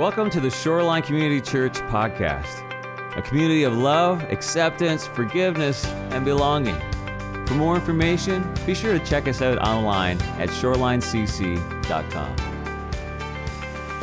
Welcome to the Shoreline Community Church podcast, a community of love, acceptance, forgiveness, and belonging. For more information, be sure to check us out online at shorelinecc.com.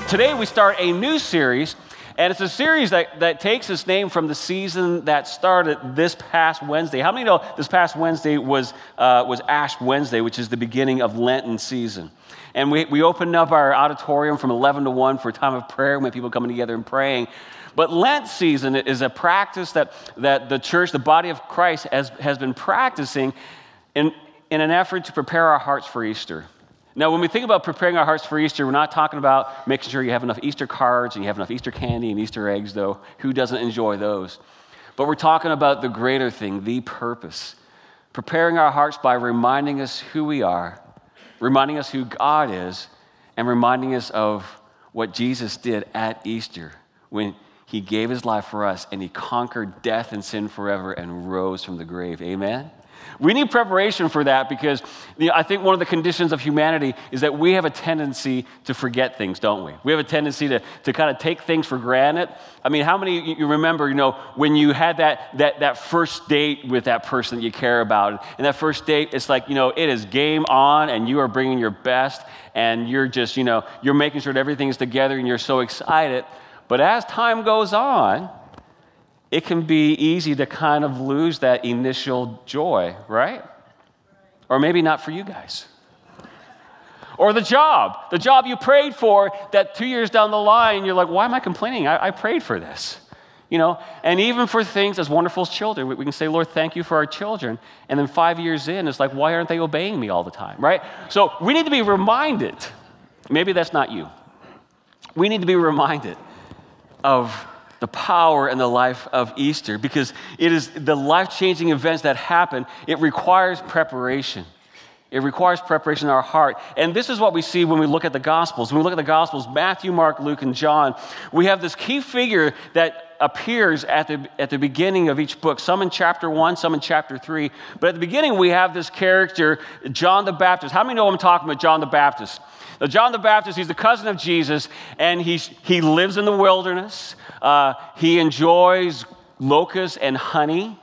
Today we start a new series, and it's a series that, that takes its name from the season that started this past Wednesday. How many know this past Wednesday was, uh, was Ash Wednesday, which is the beginning of Lenten season? And we, we opened up our auditorium from 11 to 1 for a time of prayer when people coming together and praying. But Lent season is a practice that, that the church, the body of Christ, has, has been practicing in, in an effort to prepare our hearts for Easter. Now, when we think about preparing our hearts for Easter, we're not talking about making sure you have enough Easter cards and you have enough Easter candy and Easter eggs, though. Who doesn't enjoy those? But we're talking about the greater thing, the purpose. Preparing our hearts by reminding us who we are, reminding us who God is, and reminding us of what Jesus did at Easter when he gave his life for us and he conquered death and sin forever and rose from the grave. Amen? We need preparation for that because you know, I think one of the conditions of humanity is that we have a tendency to forget things, don't we? We have a tendency to, to kind of take things for granted. I mean, how many you remember, you know, when you had that, that, that first date with that person that you care about? And that first date, it's like, you know, it is game on and you are bringing your best and you're just, you know, you're making sure that everything's together and you're so excited. But as time goes on, it can be easy to kind of lose that initial joy, right? Or maybe not for you guys. Or the job, the job you prayed for that two years down the line, you're like, why am I complaining? I, I prayed for this. You know, and even for things as wonderful as children, we, we can say, Lord, thank you for our children. And then five years in, it's like, why aren't they obeying me all the time, right? So we need to be reminded. Maybe that's not you. We need to be reminded of the power and the life of Easter because it is the life changing events that happen. It requires preparation. It requires preparation in our heart. And this is what we see when we look at the Gospels. When we look at the Gospels, Matthew, Mark, Luke, and John, we have this key figure that appears at the, at the beginning of each book, some in chapter one, some in chapter three. But at the beginning, we have this character, John the Baptist. How many know I'm talking about John the Baptist? Now, John the Baptist, he's the cousin of Jesus, and he's, he lives in the wilderness. Uh, he enjoys locusts and honey.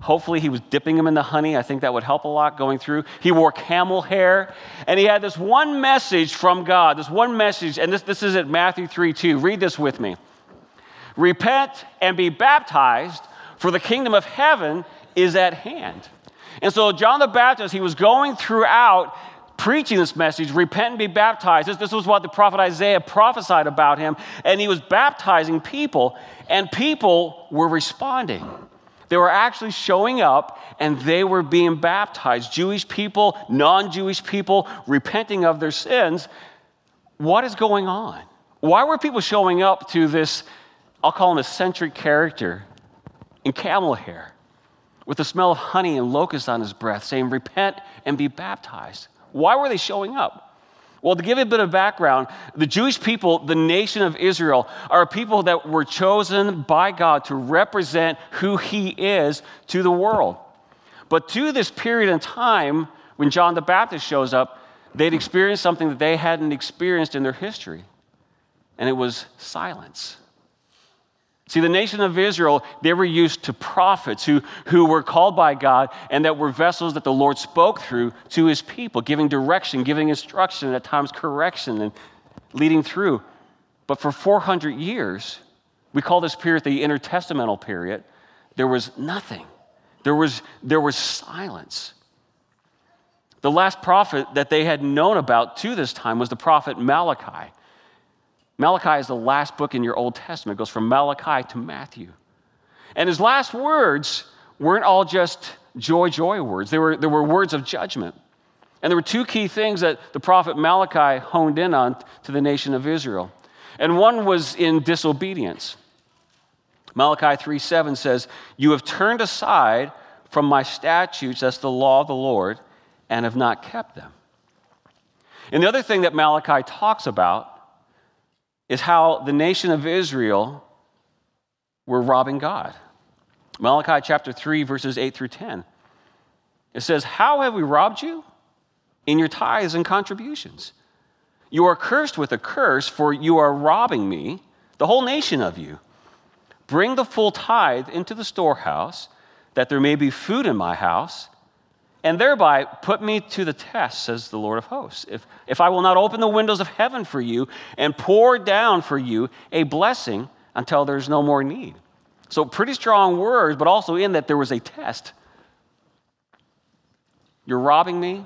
Hopefully, he was dipping them in the honey. I think that would help a lot going through. He wore camel hair, and he had this one message from God, this one message, and this, this is at Matthew 3 2. Read this with me. Repent and be baptized, for the kingdom of heaven is at hand. And so, John the Baptist, he was going throughout preaching this message repent and be baptized. This, this was what the prophet Isaiah prophesied about him. And he was baptizing people, and people were responding. They were actually showing up and they were being baptized. Jewish people, non Jewish people, repenting of their sins. What is going on? Why were people showing up to this, I'll call him eccentric character in camel hair with the smell of honey and locusts on his breath, saying, Repent and be baptized? Why were they showing up? Well, to give you a bit of background, the Jewish people, the nation of Israel, are a people that were chosen by God to represent who He is to the world. But to this period in time, when John the Baptist shows up, they'd experienced something that they hadn't experienced in their history, and it was silence. See, the nation of Israel, they were used to prophets who, who were called by God and that were vessels that the Lord spoke through to his people, giving direction, giving instruction, at times correction, and leading through. But for 400 years, we call this period the intertestamental period, there was nothing. There was, there was silence. The last prophet that they had known about to this time was the prophet Malachi. Malachi is the last book in your Old Testament. It goes from Malachi to Matthew. And his last words weren't all just joy, joy words, they were, they were words of judgment. And there were two key things that the prophet Malachi honed in on to the nation of Israel. And one was in disobedience. Malachi 3 7 says, You have turned aside from my statutes, that's the law of the Lord, and have not kept them. And the other thing that Malachi talks about is how the nation of Israel were robbing God. Malachi chapter 3, verses 8 through 10. It says, How have we robbed you? In your tithes and contributions. You are cursed with a curse, for you are robbing me, the whole nation of you. Bring the full tithe into the storehouse, that there may be food in my house, and thereby put me to the test, says the Lord of hosts. If, if I will not open the windows of heaven for you and pour down for you a blessing until there's no more need. So, pretty strong words, but also in that there was a test. You're robbing me,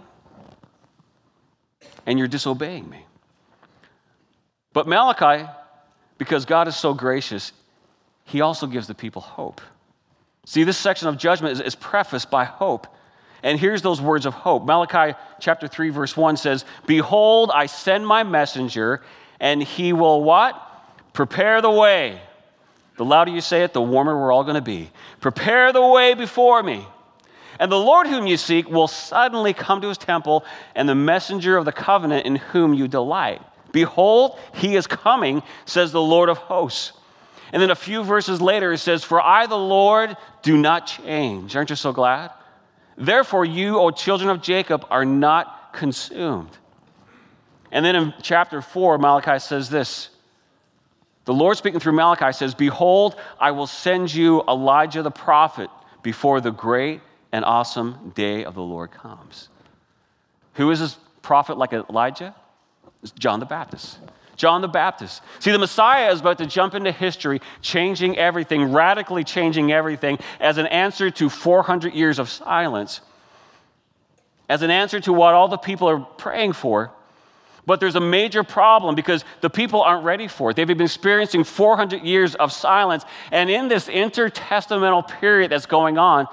and you're disobeying me. But Malachi, because God is so gracious, he also gives the people hope. See, this section of judgment is, is, prefaced by hope. And here's those words of hope. Malachi chapter 3, verse 1 says, Behold, I send my messenger, and he will what? Prepare the way. The louder you say it, the warmer we're all going to be. Prepare the way before me. And the Lord whom you seek will suddenly come to his temple, and the messenger of the covenant in whom you delight. Behold, he is coming, says the Lord of hosts. And then a few verses later, it says, For I, the Lord, do not change. Aren't you so glad? Therefore, you, O children of Jacob, are not consumed. And then in chapter 4, Malachi says this The Lord speaking through Malachi says, Behold, I will send you Elijah the prophet before the great and awesome day of the Lord comes. Who is this prophet like Elijah? It's John the Baptist. John the Baptist. See, the Messiah is about to jump into history, changing everything, radically changing everything, as an answer to 400 years of silence, as an answer to what all the people are praying for. But there's a major problem because the people aren't ready for it. They've been experiencing 400 years of silence. And in this intertestamental period that's going on,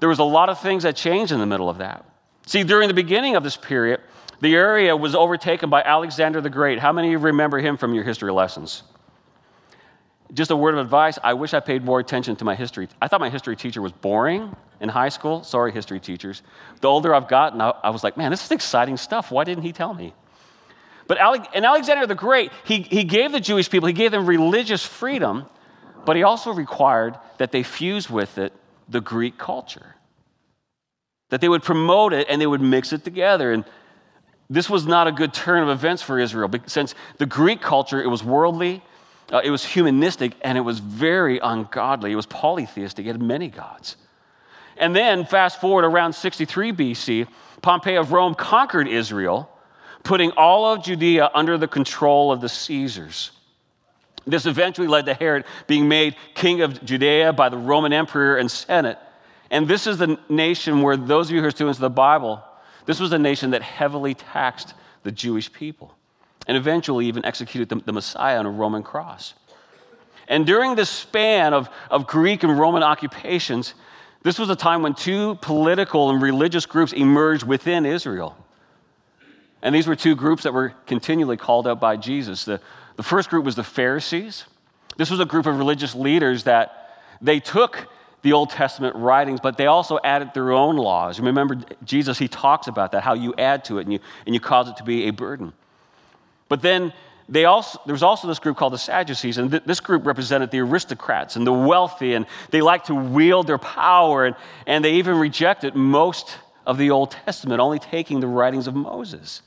there was a lot of things that changed in the middle of that. See, during the beginning of this period, the area was overtaken by Alexander the Great. How many of you remember him from your history lessons? Just a word of advice I wish I paid more attention to my history. I thought my history teacher was boring in high school. Sorry, history teachers. The older I've gotten, I was like, man, this is exciting stuff. Why didn't he tell me? But Ale- and Alexander the Great, he, he gave the Jewish people, he gave them religious freedom, but he also required that they fuse with it the Greek culture. That they would promote it and they would mix it together. And this was not a good turn of events for Israel, since the Greek culture, it was worldly, uh, it was humanistic, and it was very ungodly. It was polytheistic, it had many gods. And then, fast forward around 63 BC, Pompey of Rome conquered Israel, putting all of Judea under the control of the Caesars. This eventually led to Herod being made king of Judea by the Roman emperor and senate. And this is the nation where those of you who are students of the Bible, this was a nation that heavily taxed the Jewish people and eventually even executed the, the Messiah on a Roman cross. And during this span of, of Greek and Roman occupations, this was a time when two political and religious groups emerged within Israel. And these were two groups that were continually called out by Jesus. The, the first group was the Pharisees. This was a group of religious leaders that they took the Old Testament writings, but they also added their own laws. Remember, Jesus, he talks about that, how you add to it and you, and you cause it to be a burden. But then they also, there was also this group called the Sadducees, and th- this group represented the aristocrats and the wealthy, and they liked to wield their power, and, and they even rejected most of the Old Testament, only taking the writings of Moses.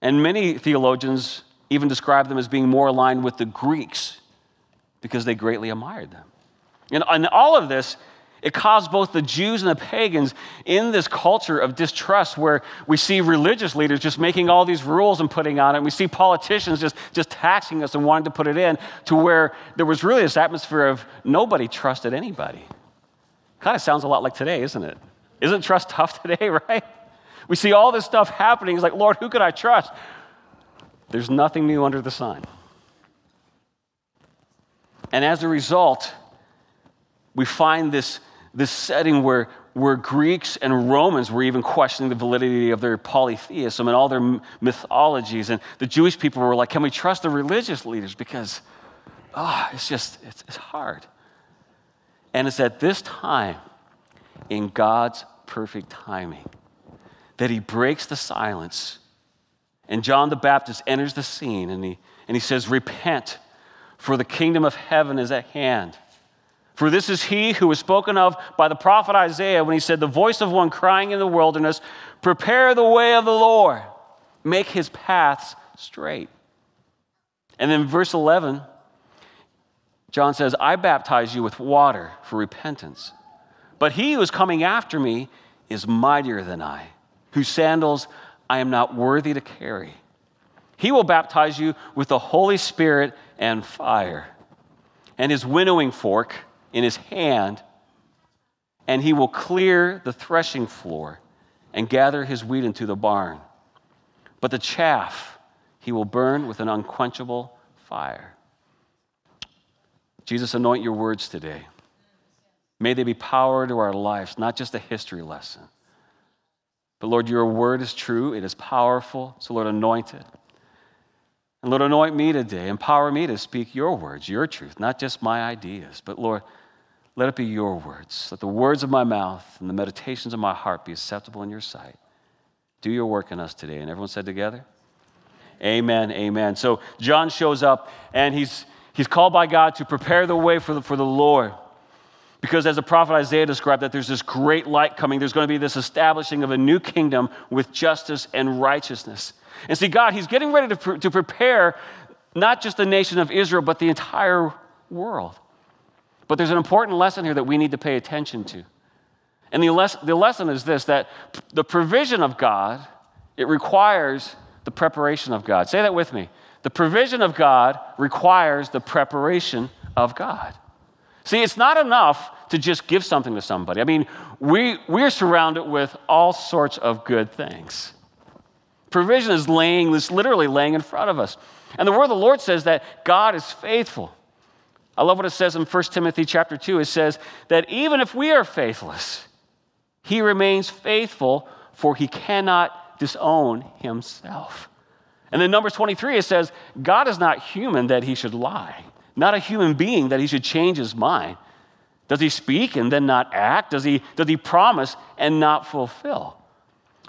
And many theologians even describe them as being more aligned with the Greeks because they greatly admired them. And, and all of this, it caused both the Jews and the pagans in this culture of distrust where we see religious leaders just making all these rules and putting on it. And we see politicians just, just taxing us and wanting to put it in to where there was really this atmosphere of nobody trusted anybody. Kind of sounds a lot like today, isn't it? Isn't trust tough today, right? We see all this stuff happening. It's like, Lord, who could I trust? There's nothing new under the sun. And as a result, we find this, this setting where, where Greeks and Romans were even questioning the validity of their polytheism and all their mythologies. And the Jewish people were like, can we trust the religious leaders? Because, oh, it's just, it's, it's hard. And it's at this time, in God's perfect timing, that he breaks the silence. And John the Baptist enters the scene and he, and he says, Repent, for the kingdom of heaven is at hand. For this is he who was spoken of by the prophet Isaiah when he said, The voice of one crying in the wilderness, Prepare the way of the Lord, make his paths straight. And then verse 11, John says, I baptize you with water for repentance. But he who is coming after me is mightier than I, whose sandals I am not worthy to carry. He will baptize you with the Holy Spirit and fire, and his winnowing fork in his hand, and he will clear the threshing floor and gather his wheat into the barn. But the chaff he will burn with an unquenchable fire. Jesus, anoint your words today. May they be power to our lives, not just a history lesson. But Lord, your word is true, it is powerful. So, Lord, anoint it. And Lord, anoint me today. Empower me to speak your words, your truth, not just my ideas. But Lord, let it be your words. Let the words of my mouth and the meditations of my heart be acceptable in your sight. Do your work in us today. And everyone said together, Amen, amen. So John shows up and he's, he's called by God to prepare the way for the, for the Lord. Because as the prophet Isaiah described, that there's this great light coming, there's going to be this establishing of a new kingdom with justice and righteousness. And see, God, He's getting ready to, to prepare not just the nation of Israel, but the entire world. But there's an important lesson here that we need to pay attention to. And the, les- the lesson is this that the provision of God, it requires the preparation of God. Say that with me. The provision of God requires the preparation of God. See, it's not enough to just give something to somebody. I mean, we, we're surrounded with all sorts of good things. Provision is laying, this literally laying in front of us. And the word of the Lord says that God is faithful. I love what it says in 1 Timothy chapter 2. It says that even if we are faithless, he remains faithful, for he cannot disown himself. And then Numbers 23, it says, God is not human that he should lie not a human being that he should change his mind. Does he speak and then not act? Does he, does he promise and not fulfill?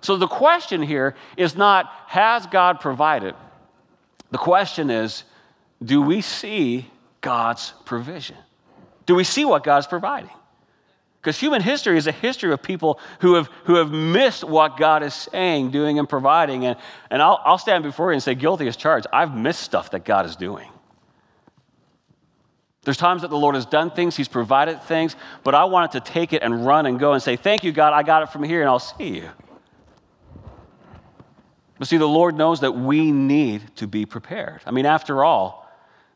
So the question here is not, has God provided? The question is, do we see God's provision? Do we see what God's providing? Because human history is a history of people who have, who have missed what God is saying, doing, and providing. And, and I'll, I'll stand before you and say, guilty as charged. I've missed stuff that God is doing. There's times that the Lord has done things, He's provided things, but I wanted to take it and run and go and say, Thank you, God, I got it from here, and I'll see you. But see, the Lord knows that we need to be prepared. I mean, after all,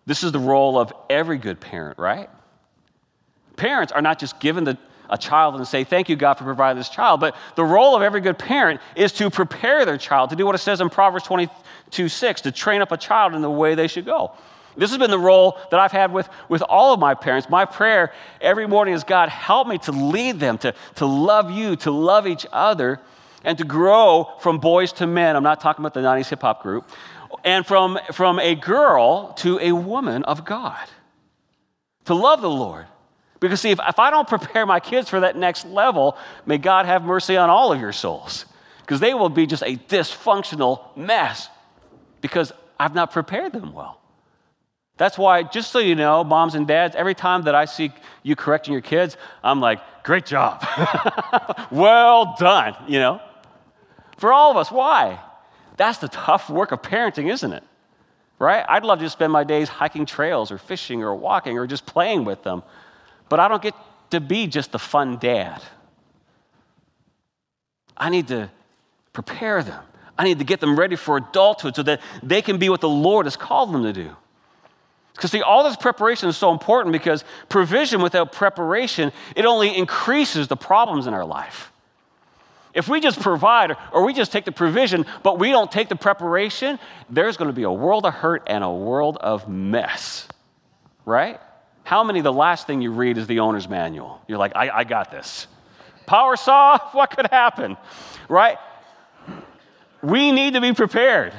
this is the role of every good parent, right? Parents are not just given the, a child and say, Thank you, God, for providing this child, but the role of every good parent is to prepare their child, to do what it says in Proverbs 22 6, to train up a child in the way they should go. This has been the role that I've had with, with all of my parents. My prayer every morning is God, help me to lead them, to, to love you, to love each other, and to grow from boys to men. I'm not talking about the 90s hip hop group. And from, from a girl to a woman of God. To love the Lord. Because, see, if, if I don't prepare my kids for that next level, may God have mercy on all of your souls. Because they will be just a dysfunctional mess because I've not prepared them well. That's why, just so you know, moms and dads, every time that I see you correcting your kids, I'm like, great job. well done, you know? For all of us, why? That's the tough work of parenting, isn't it? Right? I'd love to spend my days hiking trails or fishing or walking or just playing with them, but I don't get to be just the fun dad. I need to prepare them. I need to get them ready for adulthood so that they can be what the Lord has called them to do. Because, see, all this preparation is so important because provision without preparation, it only increases the problems in our life. If we just provide or we just take the provision, but we don't take the preparation, there's going to be a world of hurt and a world of mess, right? How many, the last thing you read is the owner's manual? You're like, I, I got this. Power saw, what could happen, right? We need to be prepared.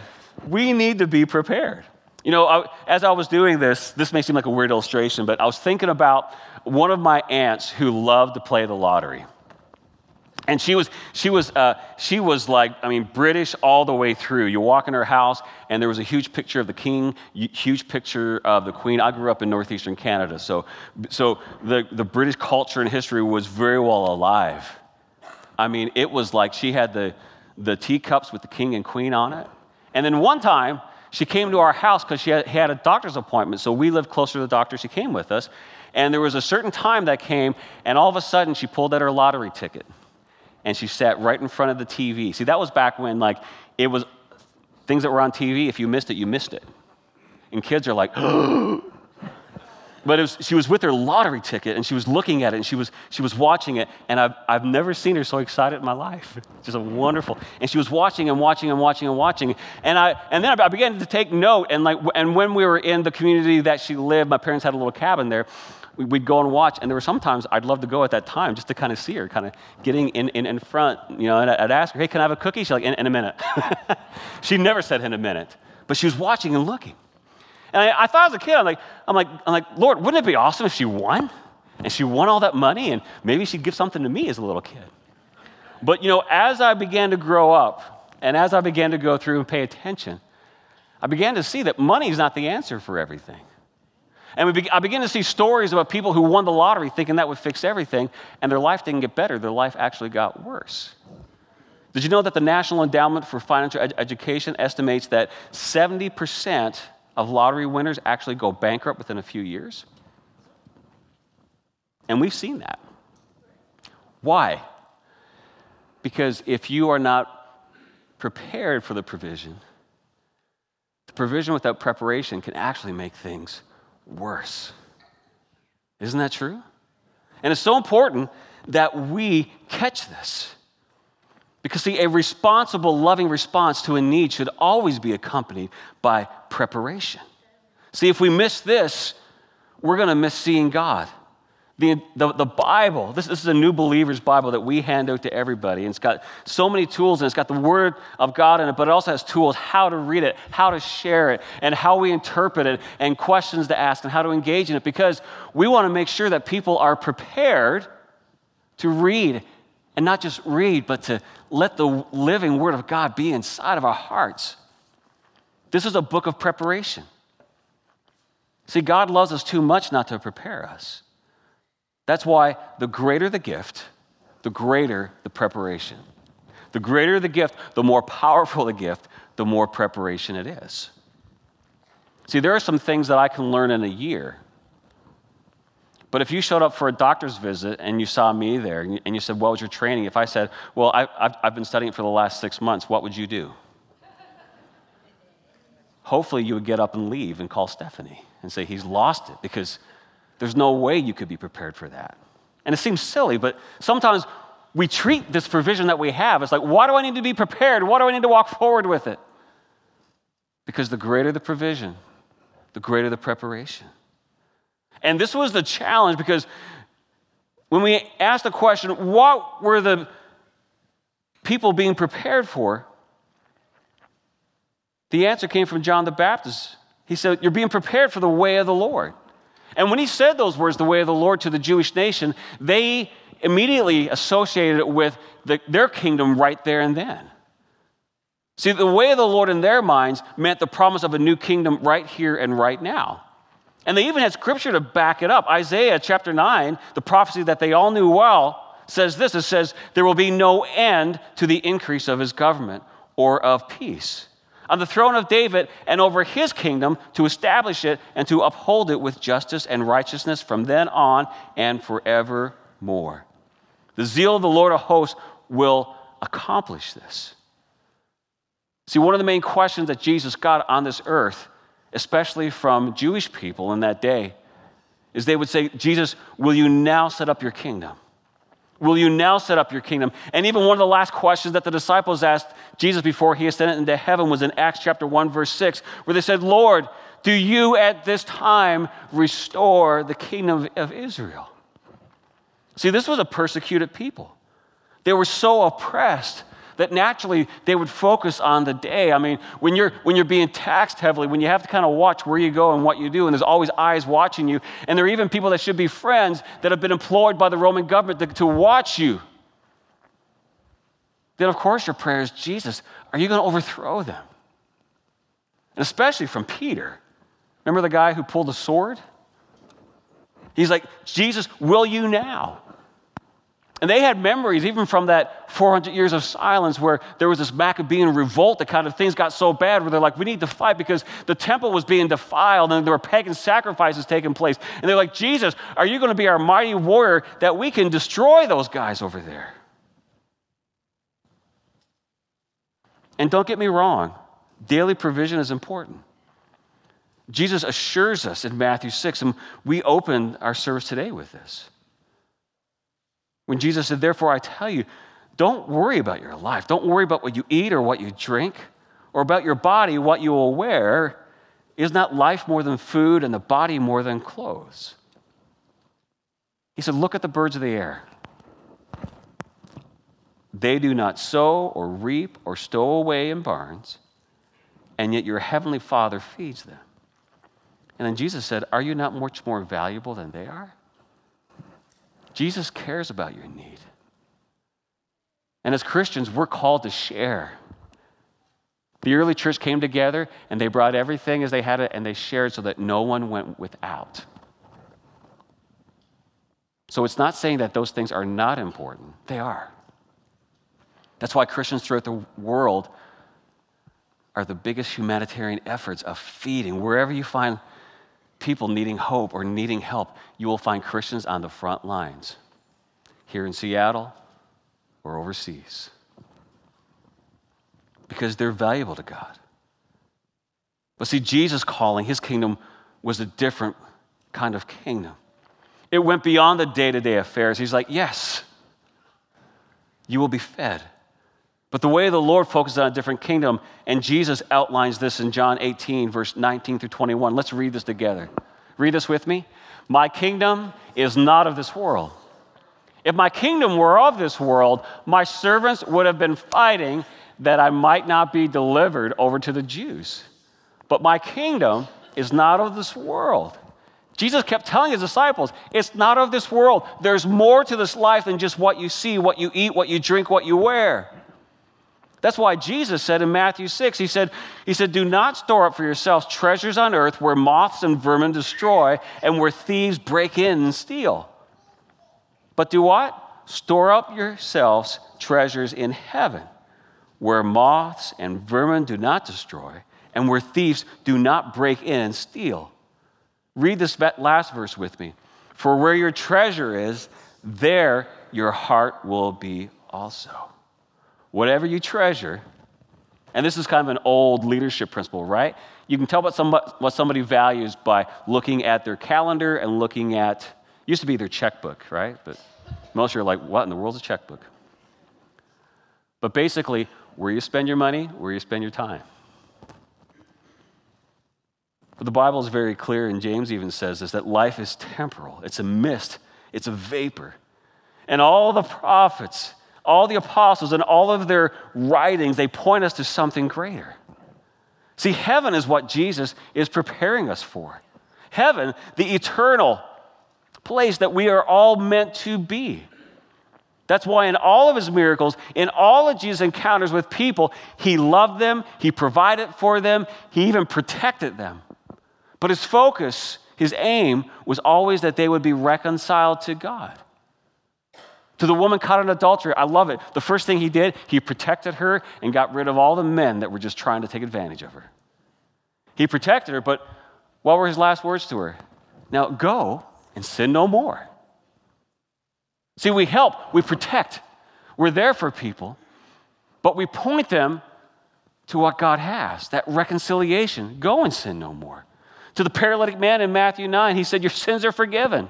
We need to be prepared. You know, I, as I was doing this, this may seem like a weird illustration, but I was thinking about one of my aunts who loved to play the lottery. And she was, she was, uh, she was like, I mean, British all the way through. You walk in her house, and there was a huge picture of the king, huge picture of the queen. I grew up in northeastern Canada, so, so the, the British culture and history was very well alive. I mean, it was like she had the, the teacups with the king and queen on it And then one time, she came to our house because she had, had a doctor's appointment. So we lived closer to the doctor. She came with us. And there was a certain time that came, and all of a sudden, she pulled out her lottery ticket and she sat right in front of the TV. See, that was back when, like, it was things that were on TV. If you missed it, you missed it. And kids are like, but was, she was with her lottery ticket and she was looking at it and she was, she was watching it. And I've, I've never seen her so excited in my life. Just a wonderful. And she was watching and watching and watching and watching. And, I, and then I began to take note. And, like, and when we were in the community that she lived, my parents had a little cabin there we'd go and watch, and there were sometimes I'd love to go at that time just to kind of see her, kind of getting in, in, in front, you know, and I'd ask her, hey, can I have a cookie? She's like, in, in a minute. she never said in a minute, but she was watching and looking. And I, I, thought as a kid, I'm like, I'm like, I'm like, Lord, wouldn't it be awesome if she won? And she won all that money, and maybe she'd give something to me as a little kid. But you know, as I began to grow up, and as I began to go through and pay attention, I began to see that money is not the answer for everything. And be, I begin to see stories about people who won the lottery thinking that would fix everything, and their life didn't get better. Their life actually got worse. Did you know that the National Endowment for Financial Ed- Education estimates that 70% of lottery winners actually go bankrupt within a few years? And we've seen that. Why? Because if you are not prepared for the provision, the provision without preparation can actually make things worse. Isn't that true? And it's so important that we catch this. Because, see, a responsible, loving response to a need should always be accompanied by preparation. See, if we miss this, we're going to miss seeing God. The, the, the, Bible, this, this is a new believer's Bible that we hand out to everybody. And it's got so many tools, and it's got the Word of God in it, but it also has tools how to read it, how to share it, and how we interpret it, and questions to ask, and how to engage in it, because we want to make sure that people are prepared to read, and not just read, but to let the living Word of God be inside of our hearts. This is a book of preparation. See, God loves us too much not to prepare us. That's why the greater the gift, the greater the preparation. The greater the gift, the more powerful the gift, the more preparation it is. See, there are some things that I can learn in a year. But if you showed up for a doctor's visit and you saw me there and you said, What was your training? If I said, Well, I, have been studying it for the last six months, what would you do? Hopefully, you would get up and leave and call Stephanie and say, He's lost it because there's no way you could be prepared for that. And it seems silly, but sometimes we treat this provision that we have as like, why do I need to be prepared? Why do I need to walk forward with it? Because the greater the provision, the greater the preparation. And this was the challenge because when we asked the question, what were the people being prepared for? The answer came from John the Baptist. He said, You're being prepared for the way of the Lord. And when he said those words, the way of the Lord to the Jewish nation, they immediately associated it with the, their kingdom right there and then. See, the way of the Lord in their minds meant the promise of a new kingdom right here and right now. And they even had scripture to back it up. Isaiah chapter 9, the prophecy that they all knew well, says this it says, There will be no end to the increase of his government or of peace on the throne of David and over his kingdom to establish it and to uphold it with justice and righteousness from then on and forevermore. The zeal of the Lord of hosts will accomplish this. See, one of the main questions that Jesus got on this earth, especially from Jewish people in that day, is they would say, Jesus, will you now set up your kingdom? Will you now set up your kingdom? And even one of the last questions that the disciples asked Jesus before he ascended into heaven was in Acts chapter 1, verse 6, where they said, Lord, do you at this time restore the kingdom of Israel? See, this was a persecuted people. They were so oppressed that naturally they would focus on the day. I mean, when you're, when you're being taxed heavily, when you have to kind of watch where you go and what you do, and there's always eyes watching you, and there are even people that should be friends that have been employed by the Roman government to, to watch you, then of course your prayer is, Jesus, are you going to overthrow them? And especially from Peter. Remember the guy who pulled the sword? He's like, Jesus, will you now? And they had memories, even from that 400 years of silence, where there was this Maccabean revolt that kind of things got so bad where they're like, we need to fight because the temple was being defiled and there were pagan sacrifices taking place. And they're like, Jesus, are you going to be our mighty warrior that we can destroy those guys over there? And don't get me wrong, daily provision is important. Jesus assures us in Matthew 6, and we open our service today with this. When Jesus said, Therefore, I tell you, don't worry about your life. Don't worry about what you eat or what you drink, or about your body, what you will wear. Is not life more than food and the body more than clothes? He said, Look at the birds of the air. They do not sow or reap or stow away in barns, and yet your heavenly Father feeds them. And then Jesus said, Are you not much more valuable than they are? Jesus cares about your need. And as Christians, we're called to share. The early church came together and they brought everything as they had it and they shared so that no one went without. So it's not saying that those things are not important, they are. That's why Christians throughout the world are the biggest humanitarian efforts of feeding. Wherever you find people needing hope or needing help, you will find Christians on the front lines here in Seattle or overseas because they're valuable to God. But see, Jesus' calling, his kingdom was a different kind of kingdom. It went beyond the day to day affairs. He's like, yes, you will be fed. But the way the Lord focuses on a different kingdom, and Jesus outlines this in John 18, verse 19 through 21. Let's read this together. Read this with me. My kingdom is not of this world. If my kingdom were of this world, my servants would have been fighting that I might not be delivered over to the Jews. But my kingdom is not of this world. Jesus kept telling his disciples, it's not of this world. There's more to this life than just what you see, what you eat, what you drink, what you wear. That's why Jesus said in Matthew 6, he said, he said, Do not store up for yourselves treasures on earth where moths and vermin destroy and where thieves break in and steal. But do what? Store up yourselves treasures in heaven where moths and vermin do not destroy and where thieves do not break in and steal. Read this last verse with me. For where your treasure is, there your heart will be also whatever you treasure, and this is kind of an old leadership principle, right? You can tell what somebody, what somebody values by looking at their calendar and looking at, used to be their checkbook, right? But most are like, what in the world's a checkbook? But basically, where you spend your money, where you spend your time. But the Bible is very clear, and James even says this that life is temporal, it's a mist, it's a vapor. And all the prophets, all the apostles and all of their writings, they point us to something greater. See, heaven is what Jesus is preparing us for. Heaven, the eternal place that we are all meant to be. That's why, in all of his miracles, in all of Jesus' encounters with people, he loved them, he provided for them, he even protected them. But his focus, his aim, was always that they would be reconciled to God. To the woman caught in adultery, I love it. The first thing he did, he protected her and got rid of all the men that were just trying to take advantage of her. He protected her, but what were his last words to her? Now go and sin no more. See, we help, we protect, we're there for people, but we point them to what God has that reconciliation. Go and sin no more. To the paralytic man in Matthew 9, he said, Your sins are forgiven.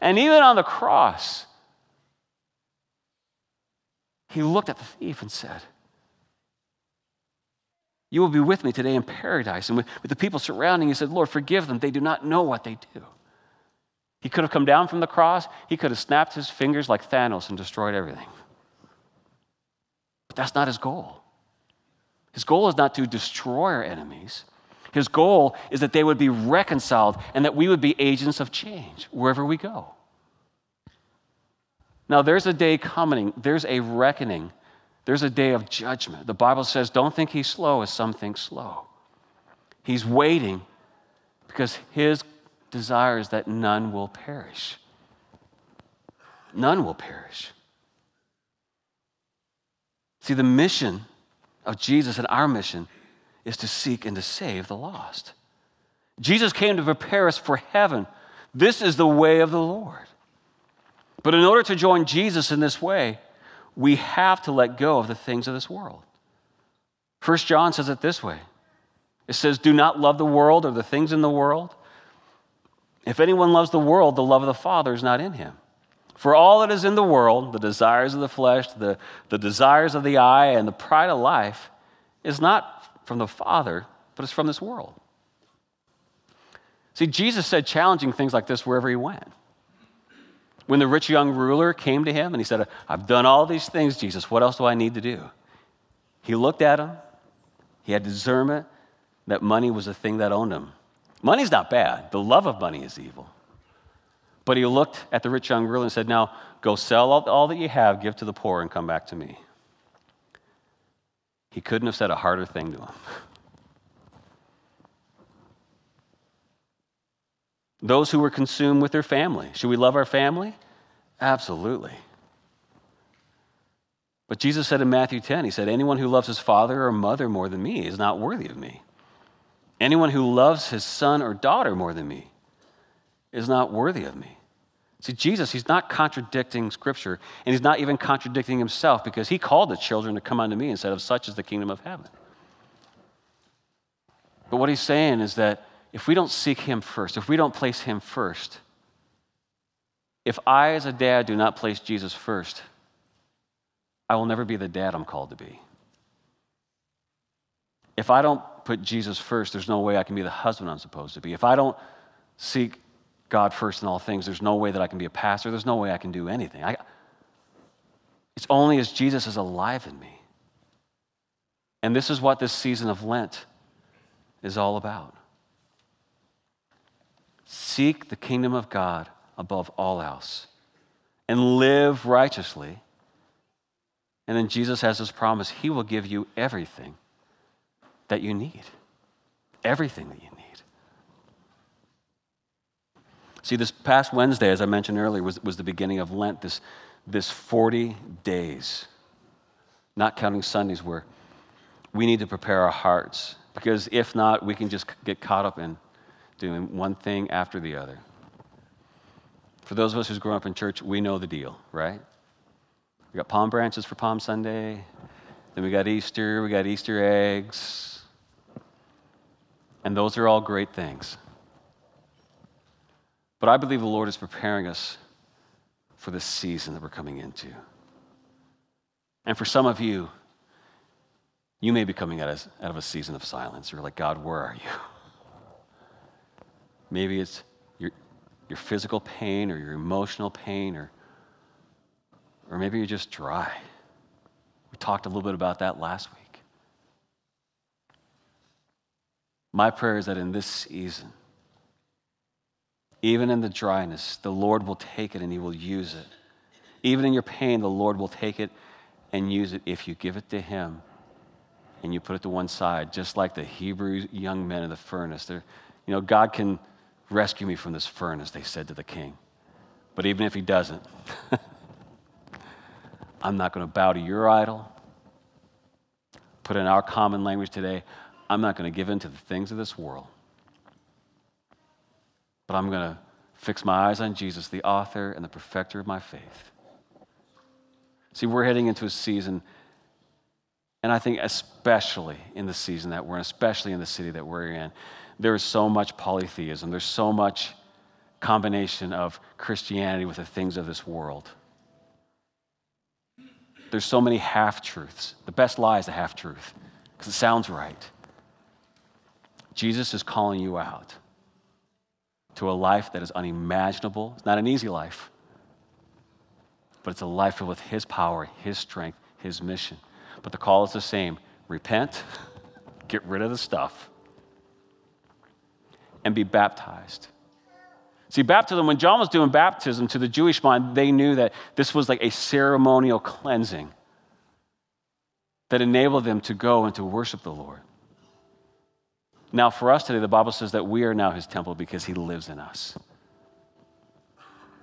And even on the cross, he looked at the thief and said, You will be with me today in paradise. And with, with the people surrounding, he said, Lord, forgive them. They do not know what they do. He could have come down from the cross, he could have snapped his fingers like Thanos and destroyed everything. But that's not his goal. His goal is not to destroy our enemies. His goal is that they would be reconciled and that we would be agents of change wherever we go. Now, there's a day coming, there's a reckoning, there's a day of judgment. The Bible says, don't think he's slow as some think slow. He's waiting because his desire is that none will perish. none will perish. See, the mission of Jesus and our mission is to seek and to save the lost. Jesus came to prepare us for heaven. This is the way of the Lord. But in order to join Jesus in this way, we have to let go of the things of this world. First John says it this way. It says, Do not love the world or the things in the world. If anyone loves the world, the love of the Father is not in him. For all that is in the world, the desires of the flesh, the, the desires of the eye, and the pride of life, is not from the Father, but it's from this world. See, Jesus said challenging things like this wherever he went. When the rich young ruler came to him and he said, I've done all these things, Jesus, what else do I need to do? He looked at him, he had discernment that money was the thing that owned him. Money's not bad, the love of money is evil. But he looked at the rich young ruler and said, Now go sell all, all that you have, give to the poor, and come back to me. He couldn't have said a harder thing to him. Those who were consumed with their family. Should we love our family? Absolutely. But Jesus said in Matthew 10, He said, Anyone who loves his father or mother more than me is not worthy of me. Anyone who loves his son or daughter more than me is not worthy of me. See, Jesus, he's not contradicting Scripture, and he's not even contradicting himself because he called the children to come unto me and said, Of such is the kingdom of heaven. But what he's saying is that if we don't seek him first, if we don't place him first, if I, as a dad, do not place Jesus first, I will never be the dad I'm called to be. If I don't put Jesus first, there's no way I can be the husband I'm supposed to be. If I don't seek God first in all things, there's no way that I can be a pastor. There's no way I can do anything. I, it's only as Jesus is alive in me. And this is what this season of Lent is all about. Seek the kingdom of God above all else and live righteously. And then Jesus has this promise He will give you everything that you need. Everything that you need. See, this past Wednesday, as I mentioned earlier, was, was the beginning of Lent, this, this 40 days, not counting Sundays, where we need to prepare our hearts. Because if not, we can just get caught up in doing one thing after the other. For those of us who's grown up in church, we know the deal, right? We got palm branches for Palm Sunday, then we got Easter, we got Easter eggs. And those are all great things. But I believe the Lord is preparing us for this season that we're coming into. And for some of you, you may be coming out of, out of a season of silence. You're like, God, where are you? Maybe it's your, your physical pain or your emotional pain, or, or maybe you're just dry. We talked a little bit about that last week. My prayer is that in this season, even in the dryness, the Lord will take it and He will use it. Even in your pain, the Lord will take it and use it if you give it to Him and you put it to one side, just like the Hebrew young men in the furnace. They're, you know, God can rescue me from this furnace, they said to the king. But even if He doesn't, I'm not going to bow to your idol. Put in our common language today, I'm not going to give in to the things of this world but I'm going to fix my eyes on Jesus, the author and the perfecter of my faith. See, we're heading into a season, and I think especially in the season that we're in, especially in the city that we're in, there is so much polytheism. There's so much combination of Christianity with the things of this world. There's so many half truths. The best lie is a half truth because it sounds right. Jesus is calling you out to a life that is unimaginable. It's not an easy life, but it's a life filled with His power, His strength, His mission. But the call is the same repent, get rid of the stuff, and be baptized. See, baptism, when John was doing baptism to the Jewish mind, they knew that this was like a ceremonial cleansing that enabled them to go and to worship the Lord. Now, for us today, the Bible says that we are now his temple because he lives in us.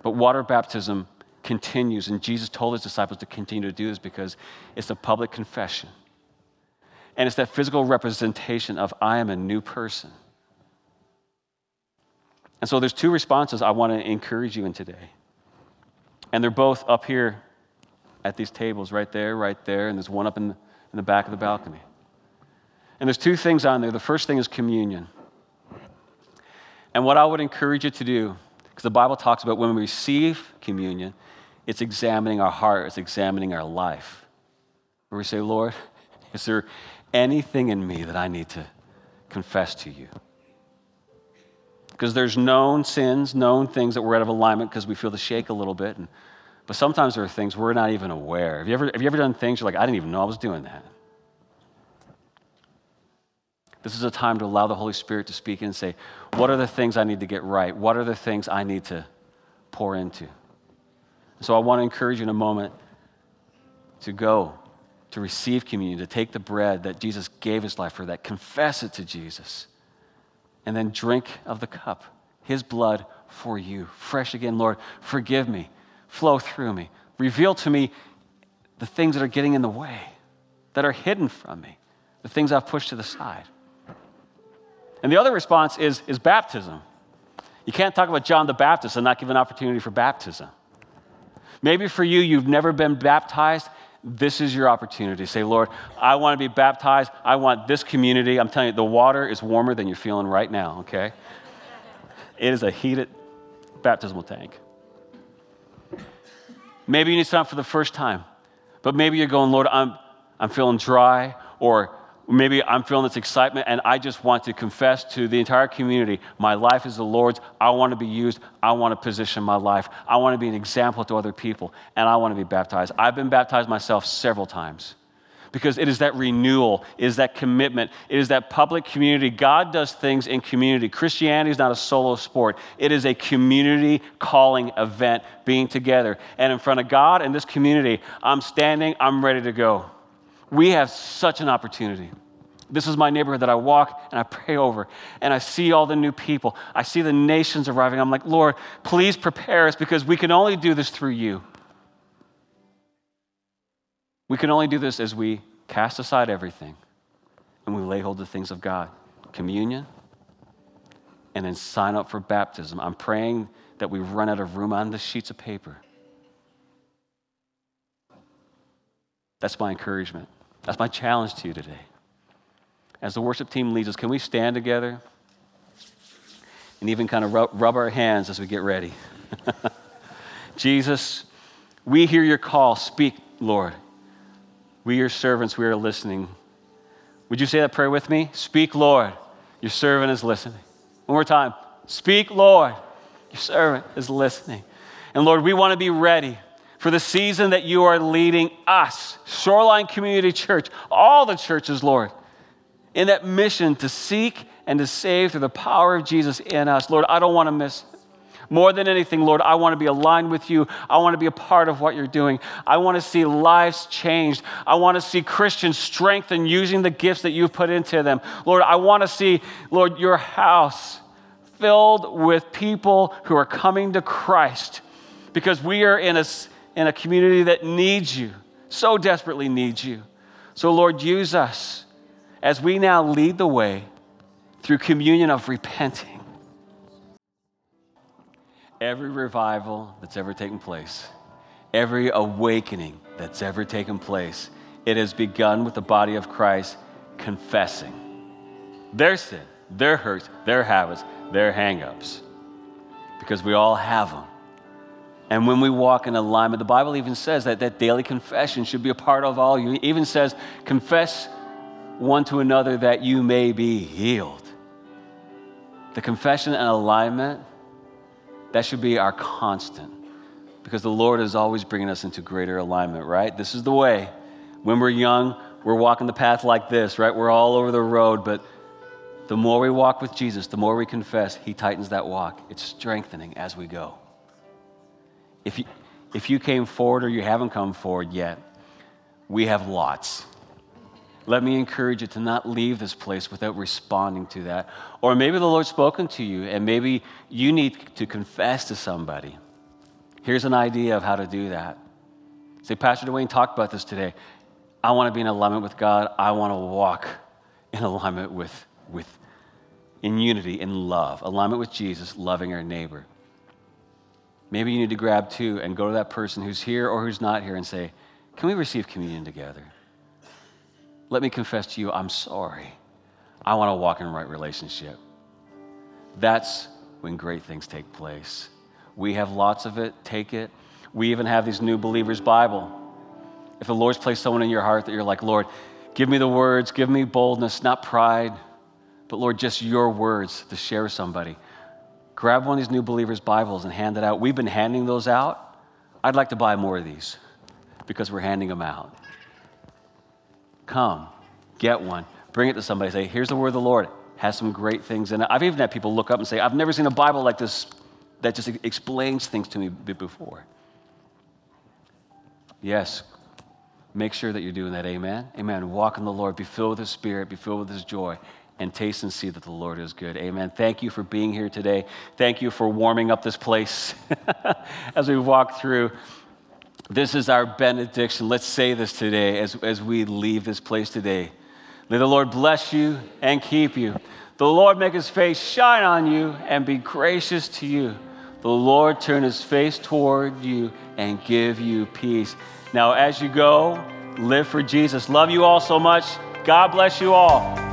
But water baptism continues. And Jesus told his disciples to continue to do this because it's a public confession. And it's that physical representation of I am a new person. And so there's two responses I want to encourage you in today. And they're both up here at these tables, right there, right there, and there's one up in the, in the back of the balcony. And there's two things on there. The first thing is communion. And what I would encourage you to do, because the Bible talks about when we receive communion, it's examining our heart, it's examining our life. Where we say, Lord, is there anything in me that I need to confess to you? Because there's known sins, known things that we're out of alignment because we feel the shake a little bit. And, but sometimes there are things we're not even aware. Have you, ever, have you ever done things you're like, I didn't even know I was doing that? This is a time to allow the Holy Spirit to speak and say, What are the things I need to get right? What are the things I need to pour into? So I want to encourage you in a moment to go, to receive communion, to take the bread that Jesus gave his life for, that confess it to Jesus, and then drink of the cup, his blood for you. Fresh again, Lord, forgive me, flow through me, reveal to me the things that are getting in the way, that are hidden from me, the things I've pushed to the side. And the other response is, is baptism. You can't talk about John the Baptist and not give an opportunity for baptism. Maybe for you, you've never been baptized. This is your opportunity. Say, Lord, I want to be baptized. I want this community. I'm telling you, the water is warmer than you're feeling right now, okay? It is a heated baptismal tank. Maybe you need something for the first time, but maybe you're going, Lord, I'm, I'm feeling dry, or maybe I'm feeling this excitement and I just want to confess to the entire community my life is the Lord's. I want to be used. I want to position my life. I want to be an example to other people and I want to be baptized. I've been baptized myself several times because it is that renewal, it is that commitment, it is that public community. God does things in community. Christianity is not a solo sport, it is a community calling event, being together. And in front of God and this community, I'm standing, I'm ready to go. We have such an opportunity. This is my neighborhood that I walk and I pray over, and I see all the new people. I see the nations arriving. I'm like, Lord, please prepare us because we can only do this through you. We can only do this as we cast aside everything and we lay hold of the things of God communion, and then sign up for baptism. I'm praying that we run out of room on the sheets of paper. That's my encouragement. That's my challenge to you today. As the worship team leads us, can we stand together and even kind of rub, rub our hands as we get ready? Jesus, we hear your call. Speak, Lord. We, your servants, we are listening. Would you say that prayer with me? Speak, Lord. Your servant is listening. One more time. Speak, Lord. Your servant is listening. And Lord, we want to be ready for the season that you are leading us, Shoreline Community Church, all the churches, Lord, in that mission to seek and to save through the power of Jesus in us. Lord, I don't want to miss more than anything, Lord, I want to be aligned with you. I want to be a part of what you're doing. I want to see lives changed. I want to see Christians strengthened using the gifts that you've put into them. Lord, I want to see, Lord, your house filled with people who are coming to Christ because we are in a in a community that needs you, so desperately needs you. So, Lord, use us as we now lead the way through communion of repenting. Every revival that's ever taken place, every awakening that's ever taken place, it has begun with the body of Christ confessing their sin, their hurts, their habits, their hangups, because we all have them. And when we walk in alignment, the Bible even says that that daily confession should be a part of all you. It even says, confess one to another that you may be healed. The confession and alignment, that should be our constant because the Lord is always bringing us into greater alignment, right? This is the way. When we're young, we're walking the path like this, right? We're all over the road, but the more we walk with Jesus, the more we confess, He tightens that walk. It's strengthening as we go. If you, if you came forward or you haven't come forward yet, we have lots. Let me encourage you to not leave this place without responding to that. Or maybe the Lord's spoken to you, and maybe you need to confess to somebody. Here's an idea of how to do that. Say, Pastor Dwayne talked about this today. I want to be in alignment with God. I want to walk in alignment with, with in unity, in love, alignment with Jesus, loving our neighbor. Maybe you need to grab two and go to that person who's here or who's not here and say, Can we receive communion together? Let me confess to you, I'm sorry. I want to walk in right relationship. That's when great things take place. We have lots of it, take it. We even have these new believers' Bible. If the Lord's placed someone in your heart that you're like, Lord, give me the words, give me boldness, not pride, but Lord, just your words to share with somebody. Grab one of these new believers' Bibles and hand it out. We've been handing those out. I'd like to buy more of these because we're handing them out. Come, get one, bring it to somebody. Say, here's the word of the Lord. Has some great things in it. I've even had people look up and say, I've never seen a Bible like this that just explains things to me before. Yes, make sure that you're doing that. Amen. Amen. Walk in the Lord. Be filled with His Spirit. Be filled with His joy. And taste and see that the Lord is good. Amen. Thank you for being here today. Thank you for warming up this place as we walk through. This is our benediction. Let's say this today as, as we leave this place today. May the Lord bless you and keep you. The Lord make his face shine on you and be gracious to you. The Lord turn his face toward you and give you peace. Now, as you go, live for Jesus. Love you all so much. God bless you all.